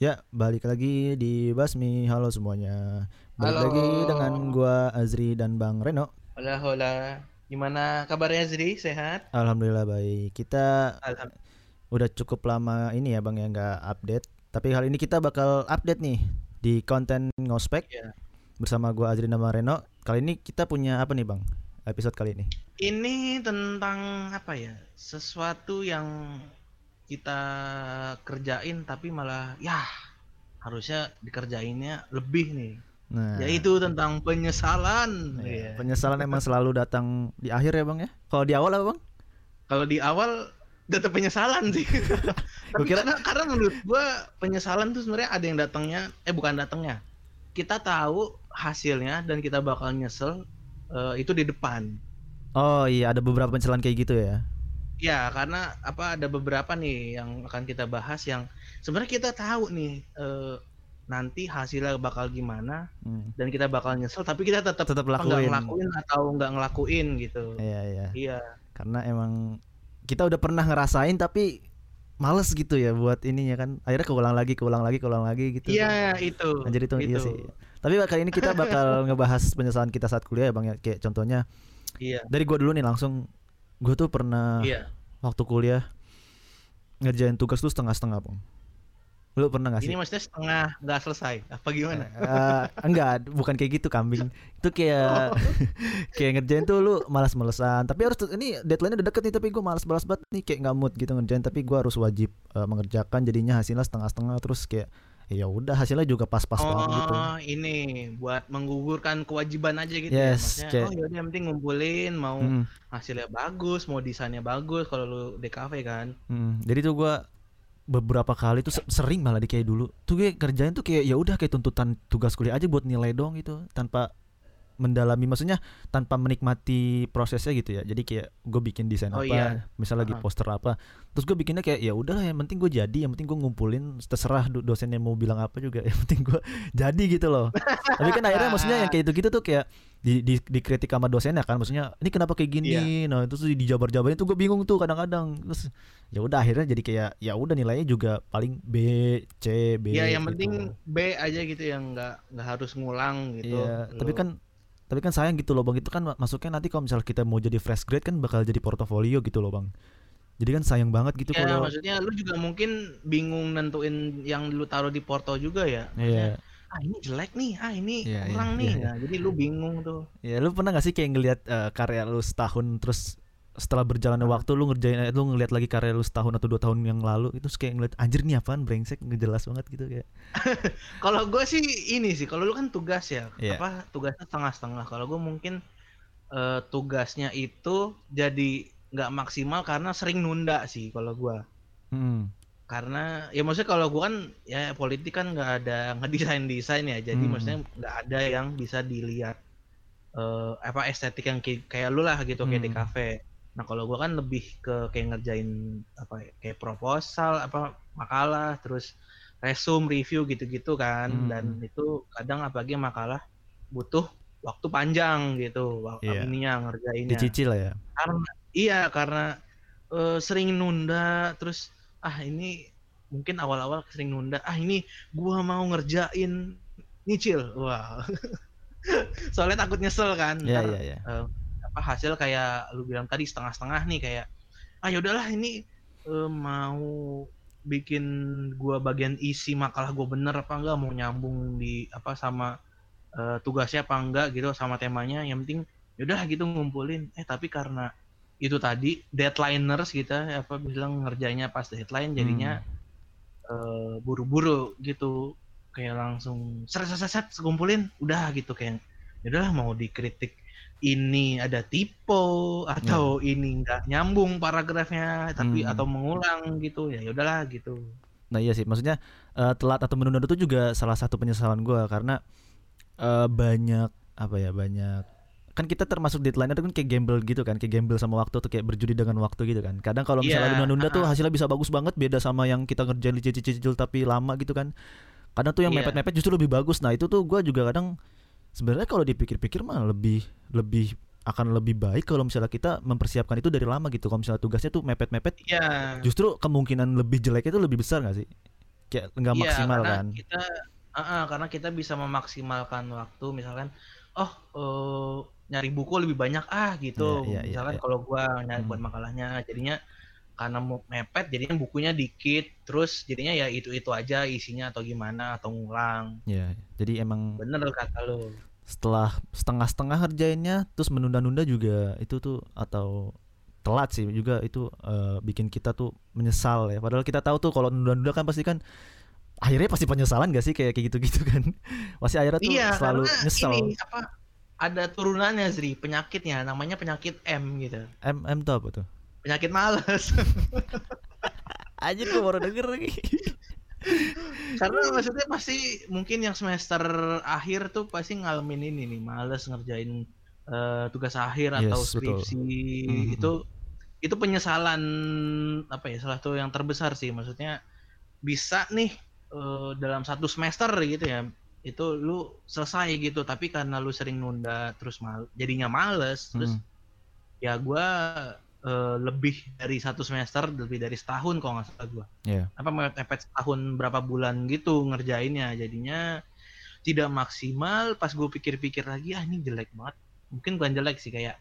Ya, balik lagi di Basmi. Halo semuanya. Balik Halo. lagi dengan gua Azri dan Bang Reno. Hola, hola. Gimana kabarnya Zri? Sehat? Alhamdulillah baik. Kita Alhamdulillah. udah cukup lama ini ya Bang ya nggak update. Tapi kali ini kita bakal update nih di konten ngospek Iya. bersama gua Azri dan Bang Reno. Kali ini kita punya apa nih Bang? Episode kali ini. Ini tentang apa ya? Sesuatu yang kita kerjain tapi malah ya harusnya dikerjainnya lebih nih. Nah, Yaitu tentang penyesalan. Iya. penyesalan emang selalu datang di akhir ya Bang ya. Kalau di awal apa Bang? Kalau di awal tetap penyesalan sih. Tapi kira- karena karena menurut gua penyesalan tuh sebenarnya ada yang datangnya eh bukan datangnya. Kita tahu hasilnya dan kita bakal nyesel eh, itu di depan. Oh iya, ada beberapa penyesalan kayak gitu ya. Ya, karena apa ada beberapa nih yang akan kita bahas yang sebenarnya kita tahu nih eh, nanti hasilnya bakal gimana Hmm. dan kita bakal nyesel tapi kita tetap Tetap lakuin. ngelakuin atau nggak ngelakuin gitu. Iya iya. Iya. karena emang kita udah pernah ngerasain tapi males gitu ya buat ininya kan akhirnya keulang lagi keulang lagi keulang lagi gitu Iya, itu. Anjir itu iya Itu. sih tapi kali ini kita bakal ngebahas penyesalan kita saat kuliah ya bang ya kayak contohnya Iya. dari gua dulu nih langsung gua tuh pernah Iya. waktu kuliah ngerjain tugas tuh setengah-setengah bang lu pernah gak sih Ini maksudnya setengah nggak selesai. Apa gimana? Eh, enggak, bukan kayak gitu kambing. Itu kayak kayak ngerjain tuh lu malas-malesan. Tapi harus ini deadline udah deket nih tapi gue malas balas banget nih kayak nggak mood gitu ngerjain tapi gue harus wajib eh, mengerjakan jadinya hasilnya setengah-setengah terus kayak ya udah hasilnya juga pas-pas banget gitu. Oh, ini buat menggugurkan kewajiban aja gitu Yes, ya. Maksudnya, oh yaudah yang penting ngumpulin mau Hmm, hasilnya bagus, mau desainnya bagus kalau lu DKV kan. hmm. Jadi tuh gue beberapa kali tuh se- sering malah di kayak dulu tuh gue kerjain tuh kayak ya udah kayak tuntutan tugas kuliah aja buat nilai dong gitu tanpa mendalami maksudnya tanpa menikmati prosesnya gitu ya jadi kayak gue bikin desain Oh, apa iya. misal lagi Ah. poster apa terus gue bikinnya kayak ya udah yang penting gue jadi yang penting gue ngumpulin terserah do- dosennya mau bilang apa juga yang penting gue jadi gitu loh tapi kan akhirnya maksudnya yang kayak gitu gitu tuh kayak di, di dikritik sama dosennya kan maksudnya ini kenapa kayak gini nah itu tuh dijabar-jabarin tuh gue bingung tuh kadang-kadang terus ya udah akhirnya jadi kayak ya udah nilainya juga paling B C B Ya yang gitu. penting B aja gitu yang nggak nggak harus ngulang gitu. Iya, Lu- tapi kan tapi kan sayang gitu loh bang itu kan masuknya nanti kalau misalnya kita mau jadi fresh grade kan bakal jadi portofolio gitu loh bang jadi kan sayang banget gitu ya kalau maksudnya lu juga mungkin bingung nentuin yang lu taruh di porto juga ya. Iya, Ah ini jelek nih, ah ini Iya, kurang iya, nih. iya. Nah, jadi lu bingung tuh. ya lu pernah gak sih kayak ngelihat eh, karya lu setahun terus setelah berjalannya Ah. waktu lu ngerjain eh, lu ngeliat lagi karya lu setahun atau dua tahun yang lalu itu kayak ngeliat anjir nih apaan brengsek ngejelas banget gitu kayak Kalau gue sih ini sih, kalau lu kan tugas ya, Iya. apa tugasnya setengah-setengah. Kalau gue mungkin eh, tugasnya itu jadi nggak maksimal karena sering nunda sih kalau gua. hmm. karena ya maksudnya kalau gua kan ya politik kan nggak ada ngedesain desain ya jadi Hmm. maksudnya nggak ada yang bisa dilihat eh apa estetik yang kayak, kayak lu lah gitu kayak di Hmm. kafe nah kalau gua kan lebih ke kayak ngerjain apa ya, kayak proposal apa makalah terus resume review gitu-gitu kan Hmm. dan itu kadang apalagi makalah butuh waktu panjang gitu waktu Iya. ininya ngerjainnya dicicil lah ya karena iya karena eh, sering nunda terus ah ini mungkin awal-awal sering nunda ah ini gua mau ngerjain nyicil wah soalnya takut nyesel kan Iya, Ntar, iya, iya. eh, apa hasil kayak lu bilang tadi setengah-setengah nih kayak ah yaudahlah ini eh, mau bikin gua bagian isi makalah gua bener apa enggak mau nyambung di apa sama eh, tugasnya apa enggak gitu sama temanya. Yang penting yaudah gitu ngumpulin. Eh tapi karena itu tadi deadlineers gitu ya, apa bilang ngerjainnya pas deadline jadinya eh, buru-buru gitu. Kayak langsung set, set ngumpulin udah gitu kayak yaudahlah mau dikritik ini ada typo atau ini nggak nyambung paragrafnya tapi Hmm. atau mengulang gitu ya yaudahlah gitu Nah iya sih, maksudnya eh, telat atau menunda itu juga salah satu penyesalan gua karena eh, banyak apa ya banyak kan kita termasuk deadline itu kan kayak gamble gitu kan, kayak gamble sama waktu tuh kayak berjudi dengan waktu gitu kan. Kadang kalau misalnya Iya, nunda-nunda tuh hasilnya bisa bagus banget beda sama yang kita ngerjain cicil-cicil tapi lama gitu kan. Kadang tuh yang Iya. mepet-mepet justru lebih bagus. Nah itu tuh gua juga kadang sebenarnya kalau dipikir-pikir mah lebih lebih akan lebih baik kalau misalnya kita mempersiapkan itu dari lama gitu. Kalau misalnya tugasnya tuh mepet-mepet, Iya. justru kemungkinan lebih jelek itu lebih besar gak sih? kayak nggak Iya, maksimal karena kan kita heeh, karena kita bisa memaksimalkan waktu misalkan, oh, eee, nyari buku lebih banyak ah gitu. Iya iya Misalkan iya. kalau gua nyari buat Mhm. makalahnya, jadinya karena mau mepet jadinya bukunya dikit, terus jadinya ya itu-itu aja isinya atau gimana, atau ngulang. Iya, jadi emang Bener kata lu. setelah setengah-setengah ngerjainnya terus menunda-nunda juga itu tuh atau telat sih juga itu eh, bikin kita tuh menyesal ya. Padahal kita tahu tuh kalau nunda-nunda kan pasti kan akhirnya pasti penyesalan gak sih kayak kayak gitu-gitu kan. Pasti akhirnya tuh Iya, selalu nyesel. ini apa, ada turunannya Zri, penyakitnya namanya penyakit M gitu. M M tuh apa tuh? Penyakit males. Anjir gue baru denger lagi. Karena maksudnya pasti mungkin yang semester akhir tuh pasti ngalamin ini nih, males ngerjain eh, tugas akhir atau Yes, betul. skripsi. Mhm. Itu itu penyesalan apa ya, salah satu yang terbesar sih. Maksudnya bisa nih eh, dalam satu semester gitu ya, itu lu selesai gitu, tapi karena lu sering nunda terus mal jadinya males, terus Hmm. ya gua eh, lebih dari satu semester, lebih dari setahun kalau nggak salah gua Iya. apa mepet setahun berapa bulan gitu ngerjainnya jadinya tidak maksimal pas gue pikir-pikir lagi ah ini jelek banget mungkin bukan jelek sih kayak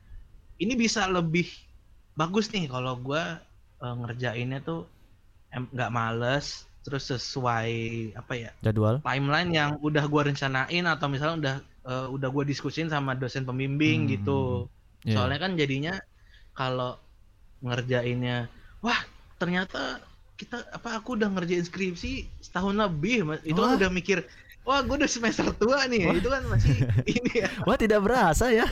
ini bisa lebih bagus nih kalau gue ngerjainnya tuh nggak males terus sesuai apa ya Jadwal. timeline yang udah gue rencanain atau misalnya udah eh, udah gue diskusin sama dosen pembimbing Hmm. gitu Iya. soalnya kan jadinya kalau ngerjainnya wah ternyata kita apa aku udah ngerjain skripsi setahun lebih Mas. itu Wah. kan udah mikir wah gue udah semester tua nih Wah. itu kan masih ini ya Wah tidak berasa ya.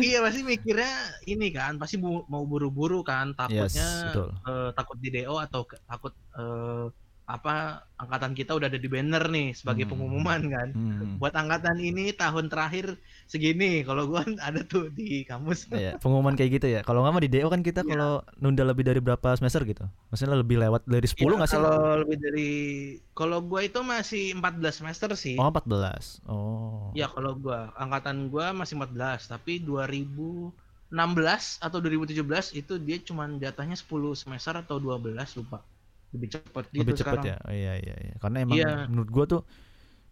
iya pasti mikirnya ini kan pasti bu- mau buru-buru kan Yes, takutnya betul. eh, takut di DO atau takut eh, apa angkatan kita udah ada di banner nih sebagai Hmm. pengumuman kan Hmm. buat angkatan ini tahun terakhir segini kalau gua ada tuh di kamus Iya, pengumuman kayak gitu ya. Kalau nggak mah di DO kan kita Iya. kalau nunda lebih dari berapa semester gitu. Maksudnya lebih lewat dari 10 Iya, nggak sih? Kalau lebih dari kalau gua itu masih 14 semester sih. Oh, 14. Oh. Ya kalau gua angkatan gua masih 14, tapi 2016 atau 2017 itu dia cuman jatahnya 10 semester atau 12 lupa. Lebih cepat gitu lebih sekarang. ya. Oh, iya iya iya. Karena emang Iya. menurut gua tuh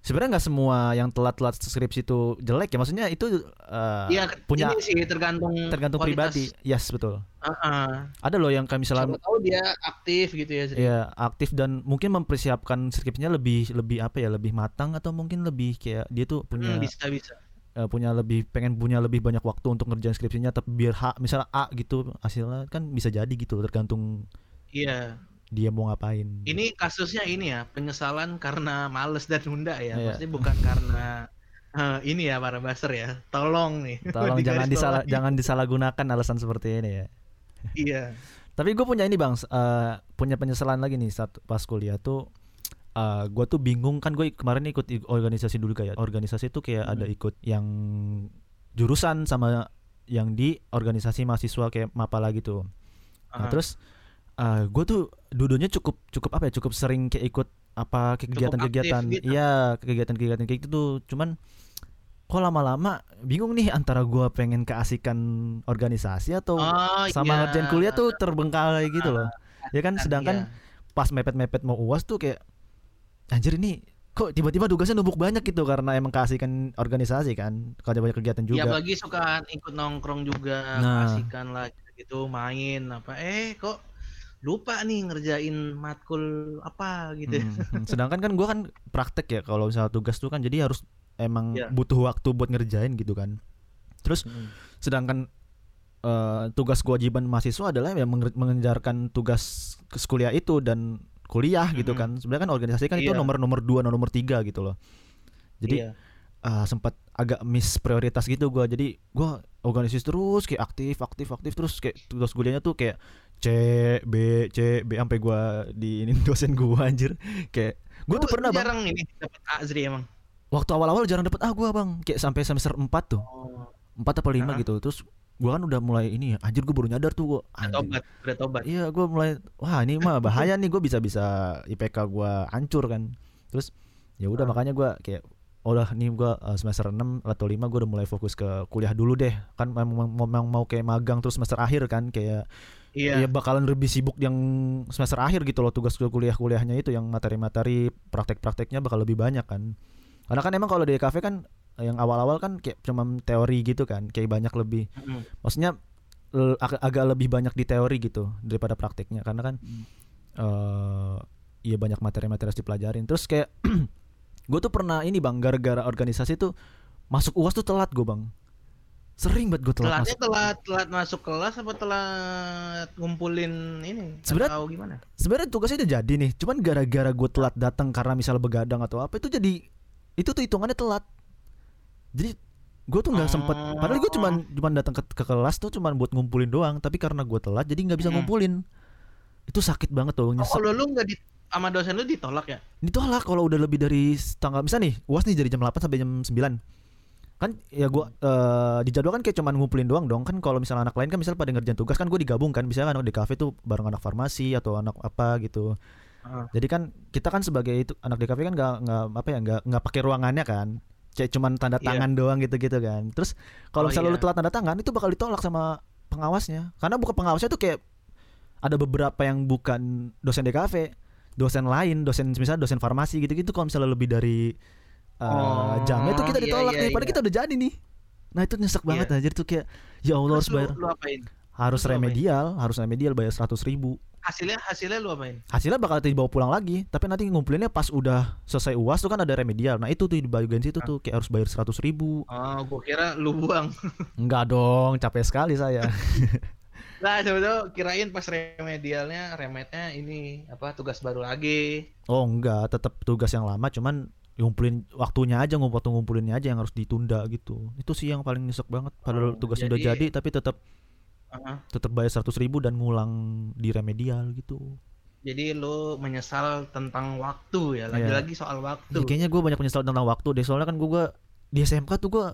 sebenarnya nggak semua yang telat-telat skripsi itu jelek ya. Maksudnya itu eh, Iya, punya ini sih tergantung tergantung kualitas. pribadi. Yes, betul. Heeh. Ada loh yang kayak misalnya Siapa tahu dia aktif gitu ya. Zri. ya aktif dan mungkin mempersiapkan skripsinya lebih lebih apa ya, lebih matang atau mungkin lebih kayak dia tuh punya Hmm, bisa bisa. eh, punya lebih pengen punya lebih banyak waktu untuk ngerjain skripsinya tapi biar H misalnya A gitu hasilnya kan bisa jadi gitu tergantung Iya. Dia mau ngapain. Ini kasusnya ini ya, penyesalan karena males dan nunda ya. Iya. Maksudnya bukan karena eh, ini ya para baser ya. Tolong nih. Tolong Di jangan disalah jangan disalahgunakan alasan seperti ini ya. Iya. Tapi gue punya ini bang, eh, punya penyesalan lagi nih saat pas kuliah tuh. eh gue tuh bingung kan gue kemarin ikut organisasi dulu kayak organisasi tuh kayak ada Hmm. ikut yang jurusan sama yang di organisasi mahasiswa kayak mapala gitu. Nah Aha. terus eh gue tuh dulunya cukup cukup apa ya cukup sering kayak ikut apa kegiatan-kegiatan gitu. iya kegiatan-kegiatan kayak gitu tuh cuman kok lama-lama bingung nih antara gue pengen keasikan organisasi atau Oh, sama iya. ngerjain kuliah tuh terbengkalai gitu loh ya kan Kan, sedangkan iya. pas mepet-mepet mau uas tuh kayak anjir ini kok tiba-tiba tugasnya numpuk banyak gitu karena emang keasikan organisasi kan kalau banyak kegiatan Ya juga apalagi suka ikut nongkrong juga, Nah. kasihkan lah gitu main apa eh kok lupa nih ngerjain matkul apa gitu. Hmm, hmm. sedangkan kan gua kan praktek ya kalau misalnya tugas tuh kan jadi harus emang Iya. butuh waktu buat ngerjain gitu kan terus Hmm. sedangkan eh, tugas kewajiban mahasiswa adalah ya mengejarkan tugas ke kuliah itu dan kuliah gitu Mm-mm. kan sebenarnya kan organisasi kan itu Iya. nomor nomor dua nomor tiga gitu loh jadi Iya. ah, sempat agak miss prioritas gitu gua jadi gua organisasi terus kayak aktif aktif aktif terus kayak tugas kuliahnya tuh kayak C B C B sampai gua di ini dosen gua anjir kayak gua tuh pernah bang jarang ini dapat Azri emang. waktu awal-awal jarang dapet A gua bang kayak sampai semester 4 tuh Oh, empat apa lima Heeh. gitu terus gua kan udah mulai ini ya anjir gua baru nyadar tuh anjir. tobat, udah tobat. Iya, gue mulai wah ini mah bahaya nih gue bisa bisa IPK gua hancur kan. Terus ya udah Ah. makanya gua kayak oh udah nih gua uh, semester 6 atau 5 gua udah mulai fokus ke kuliah dulu deh. Kan memang memang mau kayak magang terus semester akhir kan kayak Iya. ya bakalan lebih sibuk yang semester akhir gitu loh tugas kuliah-kuliahnya itu yang materi-materi praktek-prakteknya bakal lebih banyak kan karena kan emang kalau di kafe kan yang awal-awal kan kayak cuma teori gitu kan kayak banyak lebih Mm-mm. maksudnya ag- agak lebih banyak di teori gitu daripada prakteknya karena kan Hmm. eh iya banyak materi-materi harus dipelajarin terus kayak gue tuh pernah ini bang gara-gara organisasi tuh masuk uas tuh telat gue bang sering banget gue telat Telatnya masuk telat telat masuk kelas apa telat ngumpulin ini? Sebenarnya- atau gimana? sebenarnya tugasnya udah jadi nih cuman gara-gara gue telat datang karena misal begadang atau apa itu jadi itu tuh hitungannya telat jadi gue tuh nggak sempet Oh. padahal gue cuman cuman datang ke, ke kelas tuh cuman buat ngumpulin doang tapi karena gue telat jadi nggak bisa Hmm. ngumpulin itu sakit banget tuh Oh, kalau lu nggak di sama dosen lu ditolak ya? ditolak kalau udah lebih dari tanggal misal nih uas nih dari jam 8 sampai jam 9 kan ya gua eh, di jadwal kan kayak cuman ngumpulin doang dong. Kan kalau misalnya anak lain kan misal pada ngerjain tugas kan gue digabung kan. Misalnya anak di kafe tuh bareng anak farmasi atau anak apa gitu. Heeh. jadi kan kita kan sebagai itu anak di kafe kan nggak nggak apa ya nggak nggak pakai ruangannya kan. Kayak cuman tanda Iya. tangan doang gitu gitu kan. Terus kalau Oh, misalnya lu iya. telat tanda tangan itu bakal ditolak sama pengawasnya. Karena bukan pengawasnya tuh kayak ada beberapa yang bukan dosen di kafe dosen lain dosen misalnya dosen farmasi gitu gitu kalau misalnya lebih dari uh, Oh, jamnya tuh kita iya, ditolak iya, nih padahal iya. kita udah jadi nih nah itu nyesek banget Iya. aja tuh kayak ya Allah harus Terus lu, bayar lu apain? harus lu apain? remedial harus remedial bayar seratus ribu Hasilnya hasilnya lu apain? hasilnya bakal dibawa pulang lagi tapi nanti ngumpulinnya pas udah selesai uas tuh kan ada remedial nah itu tuh di bagian situ tuh kayak harus bayar seratus ribu Oh, gua kira lu buang. enggak dong capek sekali saya Nah, coba kirain pas remedialnya, remetnya ini apa tugas baru lagi. oh enggak tetap tugas yang lama cuman ngumpulin waktunya aja ngumpul ngumpulinnya aja yang harus ditunda gitu. Itu sih yang paling nyesek banget. Padahal Oh, tugasnya udah jadi- tapi tetap Heeh. tetap bayar seratus ribu dan ngulang di remedial gitu. Jadi lu menyesal tentang waktu ya, lagi-lagi soal waktu. Ya, kayaknya gue banyak menyesal tentang waktu deh. Soalnya kan gue di SMK tuh gue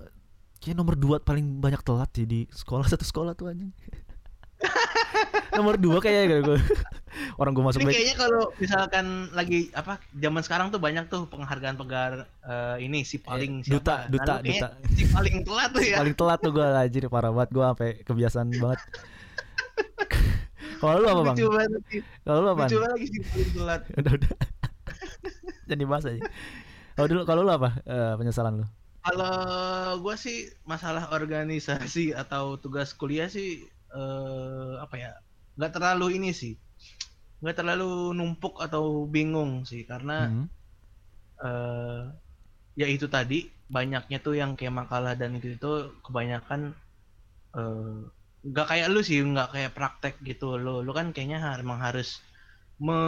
kayak nomor dua paling banyak telat sih di sekolah satu sekolah tuh anjing nomor dua kayaknya gue orang gue masuk Ini kayaknya kalau misalkan lagi apa zaman sekarang tuh banyak tuh penghargaan penghargaan eh, ini si paling Eh, duta, siapa. Duta, duta. Si paling telat tuh ya. paling telat tuh gue anjir parah banget gue sampai kebiasaan banget kalau lu apa bang kalau lu apa banget lagi si paling telat. udah udah jadi bahas aja kalau dulu kalau lu apa Eh, penyesalan lu Kalau gua sih masalah organisasi atau tugas kuliah sih eh, apa ya? Nggak terlalu ini sih. nggak terlalu numpuk atau bingung sih karena Mhm. eh ya itu tadi banyaknya tuh yang kayak makalah dan itu itu kebanyakan eh nggak kayak lu sih nggak kayak praktek gitu lu lu kan kayaknya emang harus me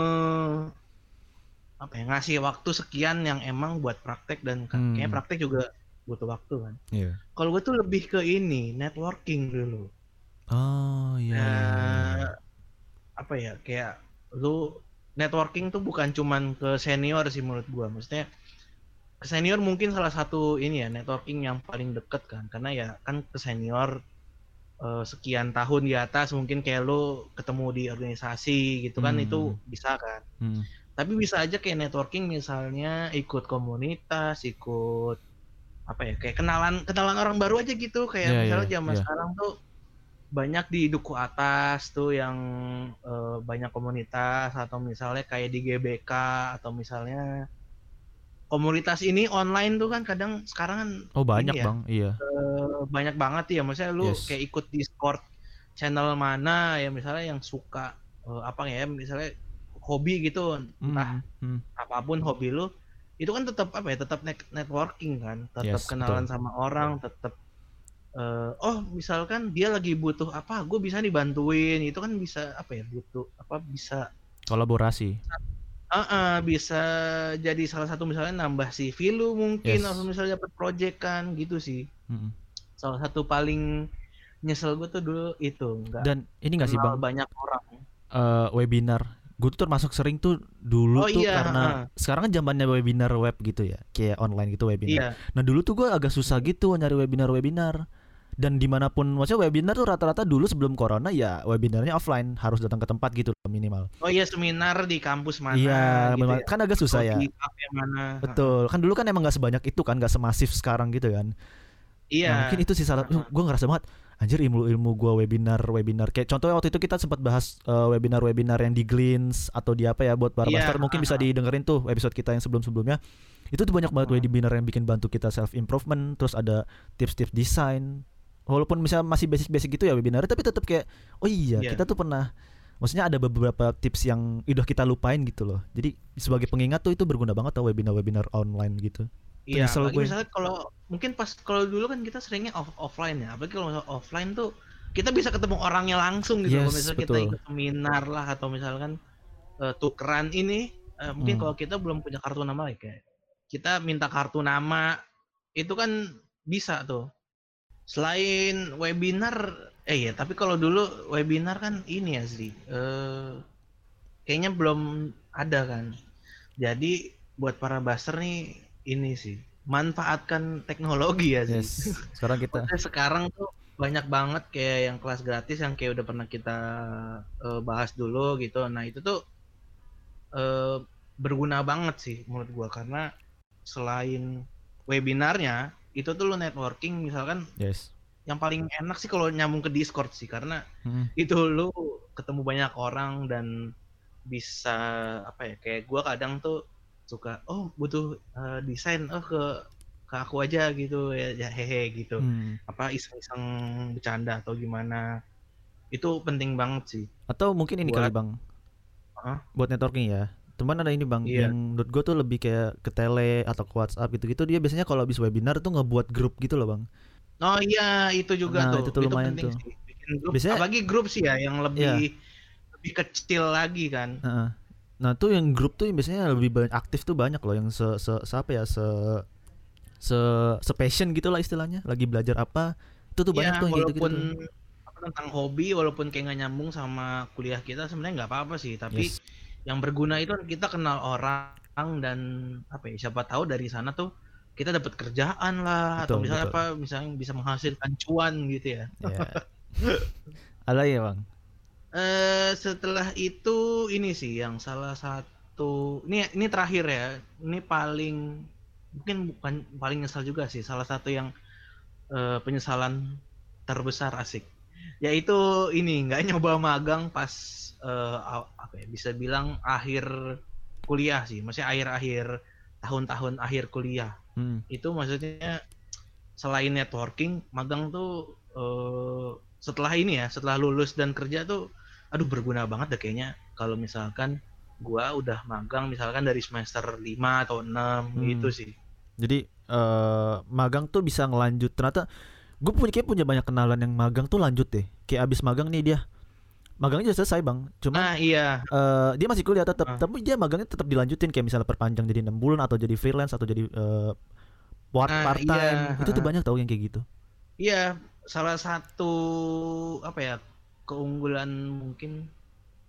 apa ya ngasih waktu sekian yang emang buat praktek dan Hmm. kayaknya praktek juga butuh waktu kan Iya. kalau gue tuh lebih ke ini networking dulu Oh iya. Nah, iya. apa ya kayak lu networking tuh bukan cuman ke senior sih menurut gua maksudnya ke senior mungkin salah satu ini ya networking yang paling deket kan karena ya kan ke senior eh, sekian tahun di atas mungkin kayak lu ketemu di organisasi gitu kan Hmm. itu bisa kan Hmm. tapi bisa aja kayak networking misalnya ikut komunitas ikut apa ya kayak kenalan kenalan orang baru aja gitu kayak Iya, misalnya iya, zaman iya. sekarang tuh banyak di duku atas tuh yang eh, banyak komunitas atau misalnya kayak di GBK atau misalnya komunitas ini online tuh kan kadang sekarang kan Oh banyak ya. bang, iya. eh, banyak banget ya maksudnya lu Yes. kayak ikut Discord channel mana ya misalnya yang suka eh, apa ya misalnya hobi gitu entah Hmm, hmm. apa pun hobi lu itu kan tetap apa ya tetap net- networking kan tetap Yes, kenalan sama orang tetap eh, oh misalkan dia lagi butuh apa gue bisa dibantuin itu kan bisa apa ya butuh apa bisa Kolaborasi. ah ah, bisa jadi salah satu misalnya nambah CV lu mungkin Yes. atau misalnya dapat project kan gitu sih Hmm. salah satu paling nyesel gue tuh dulu itu enggak Dan ini nggak sih bang banyak orang eh, webinar? Gue tuh termasuk sering tuh dulu Oh, tuh iya, karena ha. sekarang kan zamannya webinar web gitu ya, kayak online gitu webinar. iya Nah dulu tuh gue agak susah gitu nyari webinar-webinar. Dan di mana pun, maksudnya webinar tuh rata-rata dulu sebelum corona ya webinarnya offline harus datang ke tempat gitu loh, minimal. oh iya seminar di kampus mana iya, gitu ya. kan agak susah ya. mana Betul, kan dulu kan emang nggak sebanyak itu kan, nggak semasif sekarang gitu kan. Iya. Nah, mungkin itu sih salah. Heeh. Gue ngerasa banget, anjir ilmu-ilmu gua webinar webinar kayak contohnya waktu itu kita sempat bahas uh, webinar-webinar yang di Glints atau di apa ya buat para Iya, master mungkin bisa didengerin tuh episode kita yang sebelum-sebelumnya itu tuh banyak banget webinar yang bikin bantu kita self improvement terus ada tips-tips desain walaupun misalnya masih basic-basic gitu ya webinar tapi tetap kayak oh iya Iya. kita tuh pernah maksudnya ada beberapa tips yang udah kita lupain gitu loh jadi sebagai pengingat tuh itu berguna banget tuh webinar-webinar online gitu Iya, apalagi gue. misalnya kalau mungkin pas kalau dulu kan kita seringnya off offline ya, apalagi kalau offline tuh kita bisa ketemu orangnya langsung gitu. Yes, kalau misalnya kita betul. ikut seminar lah atau misalkan eh, tukeran ini, eh, mungkin Hmm. kalau kita belum punya kartu nama ya kayak kita minta kartu nama itu kan bisa tuh. Selain webinar, eh ya tapi kalau dulu webinar kan ini ya sih, eh, kayaknya belum ada kan. Jadi buat para baser nih ini sih manfaatkan teknologi ya sih. yes sekarang kita sekarang tuh banyak banget kayak yang kelas gratis yang kayak udah pernah kita eh, bahas dulu gitu. Nah itu tuh eh, berguna banget sih menurut gua karena selain webinarnya itu tuh lu networking misalkan yes yang paling enak sih kalau nyambung ke Discord sih karena Hmm. itu lu ketemu banyak orang dan bisa apa ya kayak gua kadang tuh suka oh butuh eh, desain oh ke ke aku aja gitu ya, ya hehe gitu Hmm. apa iseng-iseng bercanda atau gimana itu penting banget sih Atau mungkin ini Buat- kali bang, Hah? buat networking ya. Teman ada ini bang, Iya. yang menurut gue tuh lebih kayak ke tele atau ke WhatsApp gitu-gitu. Dia biasanya kalau habis webinar tuh ngebuat grup gitu loh bang. oh iya itu juga Nah, tuh itu tuh lumayan penting tuh. sih bikin grup Biasanya- apalagi grup sih ya yang lebih Iya. lebih kecil lagi kan Heeh. Nah tuh yang grup tuh yang biasanya lebih banyak aktif tuh banyak loh yang se, se, se apa ya se se se passion gitu lah istilahnya. Lagi belajar apa itu tuh banyak ya tuh yang gitu-gitu. walaupun apa, tentang hobi walaupun kayak nggak nyambung sama kuliah kita sebenarnya nggak apa-apa sih tapi Yes. Yang berguna itu kita kenal orang dan apa ya siapa tahu dari sana tuh kita dapat kerjaan lah atau Betul, misalnya betul. apa misalnya bisa menghasilkan cuan gitu ya. Ada ya bang. eh setelah itu ini sih yang salah satu ini ini terakhir ya ini paling mungkin bukan paling nyesal juga sih salah satu yang eh, penyesalan terbesar asik yaitu ini nggak nyoba magang pas aw- apa ya bisa bilang akhir kuliah sih. Maksudnya akhir-akhir tahun-tahun akhir kuliah. Hmm. itu maksudnya selain networking magang tuh eh, setelah ini ya setelah lulus dan kerja tuh aduh berguna banget deh kayaknya. Kalau misalkan gua udah magang misalkan dari semester 5 atau 6 Hmm. gitu sih. Jadi eh magang tuh bisa ngelanjut. Ternyata gue punya kayak punya banyak kenalan yang magang tuh lanjut deh. Kayak abis magang nih dia magangnya udah selesai bang. Cuma nah iya eh dia masih kuliah tetap, Ah. tapi dia magangnya tetap dilanjutin kayak misalnya perpanjang jadi enam bulan atau jadi freelance atau jadi eh part Ah, part time. iya, Itu tuh ah. banyak tau yang kayak gitu. iya salah satu apa ya keunggulan mungkin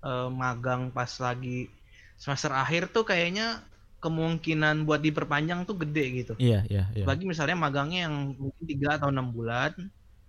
eh, magang pas lagi semester akhir tuh kayaknya kemungkinan buat diperpanjang tuh gede gitu Iya iya iya. Bagi misalnya magangnya yang mungkin tiga atau enam bulan,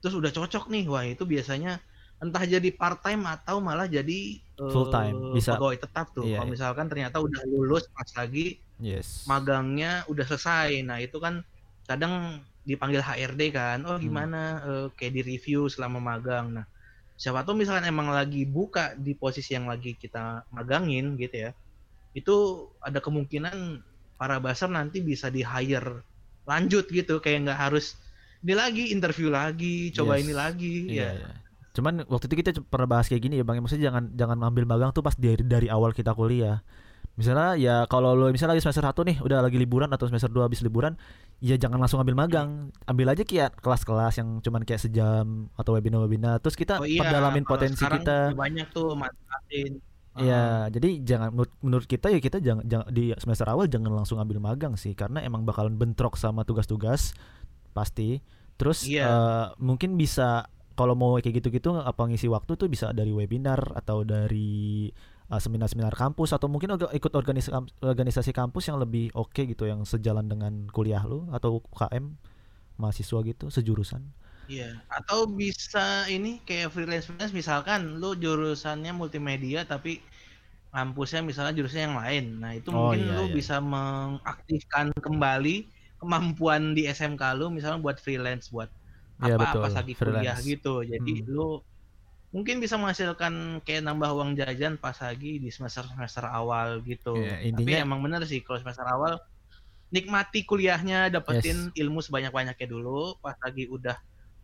terus udah cocok nih, wah itu biasanya entah jadi part time atau malah jadi eh, Full time, bisa. pegawai tetap tuh. Iya, Kalau iya. misalkan ternyata udah lulus pas lagi Yes. magangnya udah selesai, nah itu kan kadang dipanggil HRD kan, oh Hmm. gimana eh, kayak di review selama magang. Nah siapa tuh misalkan emang lagi buka di posisi yang lagi kita magangin gitu ya, itu ada kemungkinan para baser nanti bisa di hire lanjut gitu kayak nggak harus ini lagi interview lagi coba Yes. ini lagi Iya, ya iya. Cuman waktu itu kita pernah bahas kayak gini ya bang. Maksudnya jangan jangan ambil magang tuh pas dari dari awal kita kuliah. Misalnya ya kalau lo misalnya lagi semester 1 nih udah lagi liburan atau semester 2 habis liburan, ya jangan langsung ambil magang. Ambil aja kayak kelas-kelas yang cuman kayak sejam atau webinar-webinar. Terus kita oh iya perdalamin kalau potensi kita. banyak tuh manfaatin Iya, jadi jangan menurut, menurut kita ya kita jangan, jangan di semester awal jangan langsung ambil magang sih karena emang bakalan bentrok sama tugas-tugas pasti. Terus Iya. eh, mungkin bisa kalau mau kayak gitu-gitu apa ngisi waktu tuh bisa dari webinar atau dari eh, seminar-seminar kampus atau mungkin ikut organisasi organisasi kampus yang lebih oke gitu yang sejalan dengan kuliah lu atau UKM mahasiswa gitu sejurusan. Iya, atau bisa ini kayak freelance freelance misalkan lu jurusannya multimedia tapi kampusnya misalnya jurusan yang lain. Nah, itu Oh, mungkin iya, lu iya. bisa mengaktifkan kembali kemampuan di SMK lu misalnya buat freelance buat Iya, apa betul. pas lagi kuliah gitu. Jadi Hmm. lu mungkin bisa menghasilkan kayak nambah uang jajan pas lagi di semester semester awal gitu. Iya, Tapi intinya- emang bener sih kalau semester awal nikmati kuliahnya, dapetin ilmu sebanyak-banyaknya dulu. Pas lagi udah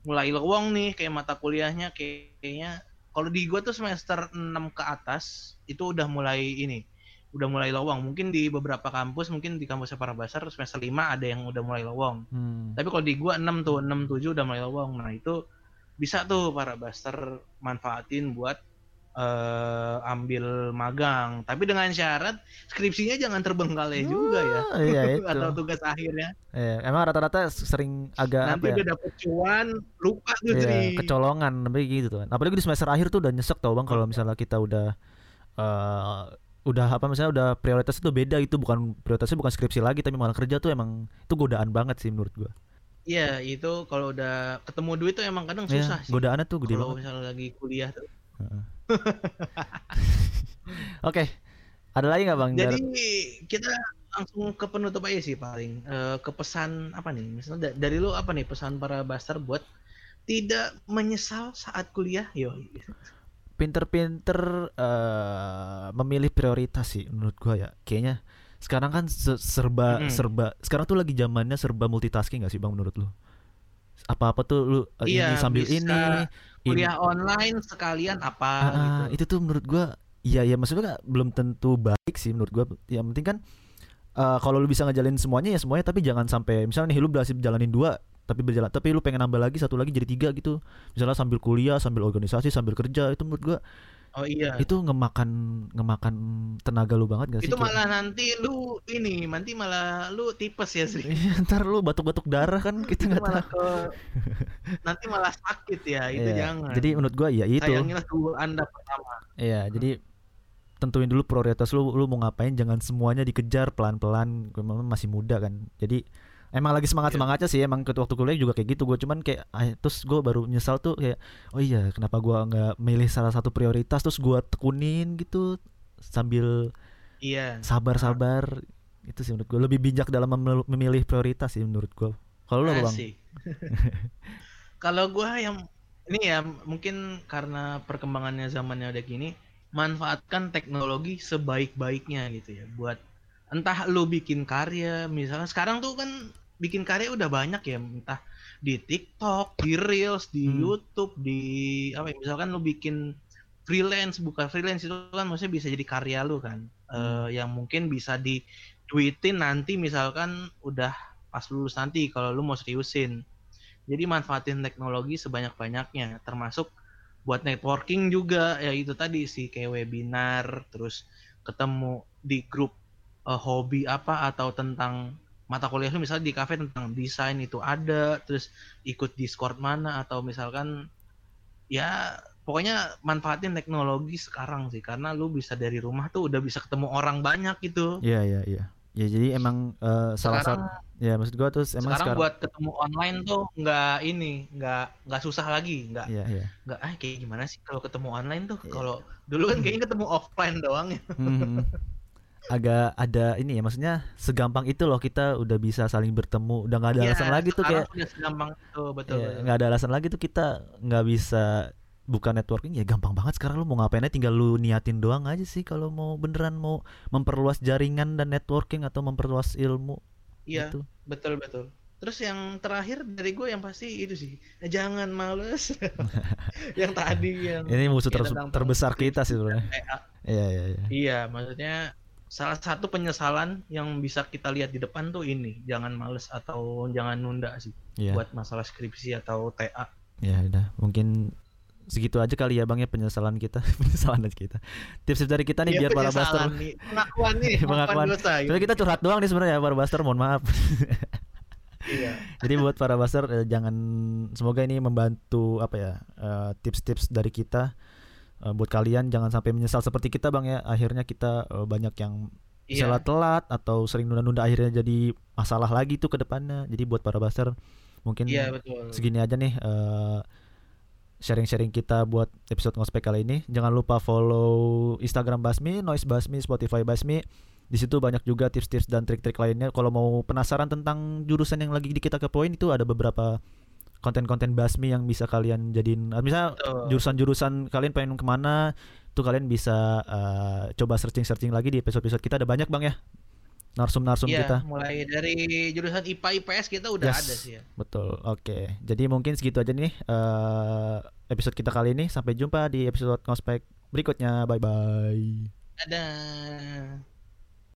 mulai lowong nih kayak mata kuliahnya kayak- kayaknya. Kalau di gua tuh semester 6 ke atas itu udah mulai ini udah mulai lowong mungkin di beberapa kampus mungkin di kampusnya para basar semester 5 ada yang udah mulai lowong Hmm. tapi kalau di gua 6 tuh 6 7 udah mulai lowong nah itu bisa tuh para baster manfaatin buat eh, ambil magang tapi dengan syarat skripsinya jangan terbengkalai juga ya Iya itu. atau tugas akhirnya Iya, emang rata-rata sering agak nanti apa ya? udah dapet cuan lupa tuh Iya, kecolongan tapi gitu tuh. Apalagi di semester akhir tuh udah nyesek tau bang kalau misalnya kita udah eh udah apa misalnya udah prioritas itu beda itu bukan prioritasnya bukan skripsi lagi tapi malah kerja tuh emang itu godaan banget sih menurut gua. Iya itu kalau udah ketemu duit tuh emang kadang Iya, susah sih. godaannya tuh gede Kalau banget. misalnya lagi kuliah tuh. Oke. Ada lagi nggak bang? Jadi kita langsung ke penutup aja sih paling. Eh, ke pesan apa nih? Misalnya da- dari lu apa nih pesan para baster buat tidak menyesal saat kuliah? Yo. pinter-pinter eh, memilih prioritas sih menurut gua ya. Kayaknya sekarang kan se- serba Mm-mm. serba sekarang tuh lagi zamannya serba multitasking gak sih bang menurut lu? Apa-apa tuh lu eh, Iya, ini sambil bisa ini, ini. Kuliah online sekalian apa Ah, ah, gitu. itu tuh menurut gua iya ya maksudnya nggak- belum tentu baik sih menurut gua. Yang penting kan eh, kalau lu bisa ngejalin semuanya ya semuanya tapi jangan sampai misalnya nih lu berhasil jalanin dua tapi berjalan tapi lu pengen nambah lagi satu lagi jadi tiga gitu. Misalnya sambil kuliah sambil organisasi sambil kerja itu menurut gua Oh iya. itu ngemakan ngemakan tenaga lu banget gak sih Itu malah nanti lu ini nanti malah lu tipes ya Sri. Iya, ntar lu batuk-batuk darah kan kita nggak tahu ke nanti malah sakit ya itu Iya, jangan. jadi menurut gua ya itu sayangilah tubuh anda pertama. Iya, jadi tentuin dulu prioritas lu lu mau ngapain jangan semuanya dikejar pelan-pelan gue memang masih muda kan jadi emang lagi semangat semangatnya sih emang ke waktu kuliah juga kayak gitu. Gue cuman kayak ah, terus gue baru nyesal tuh kayak oh iya kenapa gua nggak milih salah satu prioritas terus gua tekunin gitu sambil Iya. sabar-sabar. Itu sih menurut gue lebih bijak dalam memil- memilih prioritas sih menurut gua. Kalau lu apa bang. Kalau gua yang ini ya mungkin karena perkembangannya zamannya udah gini, manfaatkan teknologi sebaik-baiknya gitu ya. Buat entah lu bikin karya, misalnya sekarang tuh kan bikin karya udah banyak ya, entah di TikTok, di Reels, di Hmm. YouTube, di apa ya, misalkan lu bikin freelance, bukan freelance itu kan maksudnya bisa jadi karya lu kan. Hmm. Eh, yang mungkin bisa di tweetin nanti misalkan udah pas lulus nanti kalau lu mau seriusin. Jadi manfaatin teknologi sebanyak-banyaknya, termasuk buat networking juga ya itu tadi sih kayak webinar, terus ketemu di grup eh, hobi apa atau tentang mata kuliah lu misalnya di kafe tentang desain itu ada, terus ikut Discord mana atau misalkan ya pokoknya manfaatin teknologi sekarang sih karena lu bisa dari rumah tuh udah bisa ketemu orang banyak gitu. Iya iya iya ya jadi emang eh, salah satu ya maksud gua tuh emang sekarang, sekarang, buat ketemu online tuh nggak ini nggak nggak susah lagi nggak iya iya nggak ah kayak gimana sih kalau ketemu online tuh Iya. kalau dulu kan kayaknya ketemu offline doang ya Hmm. Agak ada ini ya maksudnya segampang itu loh kita udah bisa saling bertemu udah nggak ada Iya, alasan lagi tuh kayak segampang itu betul, ya, nggak ada alasan lagi tuh kita nggak bisa buka networking ya gampang banget sekarang lu mau ngapainnya tinggal lu niatin doang aja sih kalau mau beneran mau memperluas jaringan dan networking atau memperluas ilmu iya gitu. betul betul. Terus yang terakhir dari gue yang pasti itu sih nah, jangan males. Yang tadi yang ini musuh ter- terbesar kita sih sebenarnya. Iya iya iya. Iya maksudnya salah satu penyesalan yang bisa kita lihat di depan tuh ini jangan males atau jangan nunda sih iya. buat masalah skripsi atau TA ya udah. Mungkin segitu aja kali ya bang ya penyesalan kita. Penyesalan kita. Tips dari kita nih Iya, biar para buster nih. Pengakuan nih Pengakuan. pengakuan. dosa gitu. Tapi kita curhat doang nih sebenarnya ya para buster mohon maaf. Iya. Jadi buat para buster eh, jangan semoga ini membantu apa ya eh, tips-tips dari kita Eh, buat kalian jangan sampai menyesal seperti kita bang ya akhirnya kita eh, banyak yang misalnya telat atau sering nunda-nunda akhirnya jadi masalah lagi tuh ke depannya. Jadi buat para buster mungkin iya betul segini aja nih eh, sharing-sharing kita buat episode ngospek kali ini. Jangan lupa follow Instagram Basmi, Noise Basmi, Spotify Basmi. Di situ banyak juga tips-tips dan trik-trik lainnya. Kalau mau penasaran tentang jurusan yang lagi di kita kepoin itu ada beberapa konten-konten basmi yang bisa kalian jadiin misalnya Betul. jurusan-jurusan kalian pengen ke mana tuh kalian bisa uh, coba searching-searching lagi di episode-episode kita ada banyak bang ya narsum-narsum Iya, kita mulai dari jurusan IPA IPS kita udah Yes. ada sih ya. betul oke jadi mungkin segitu aja nih uh, episode kita kali ini sampai jumpa di episode ngospek berikutnya bye bye Dadah.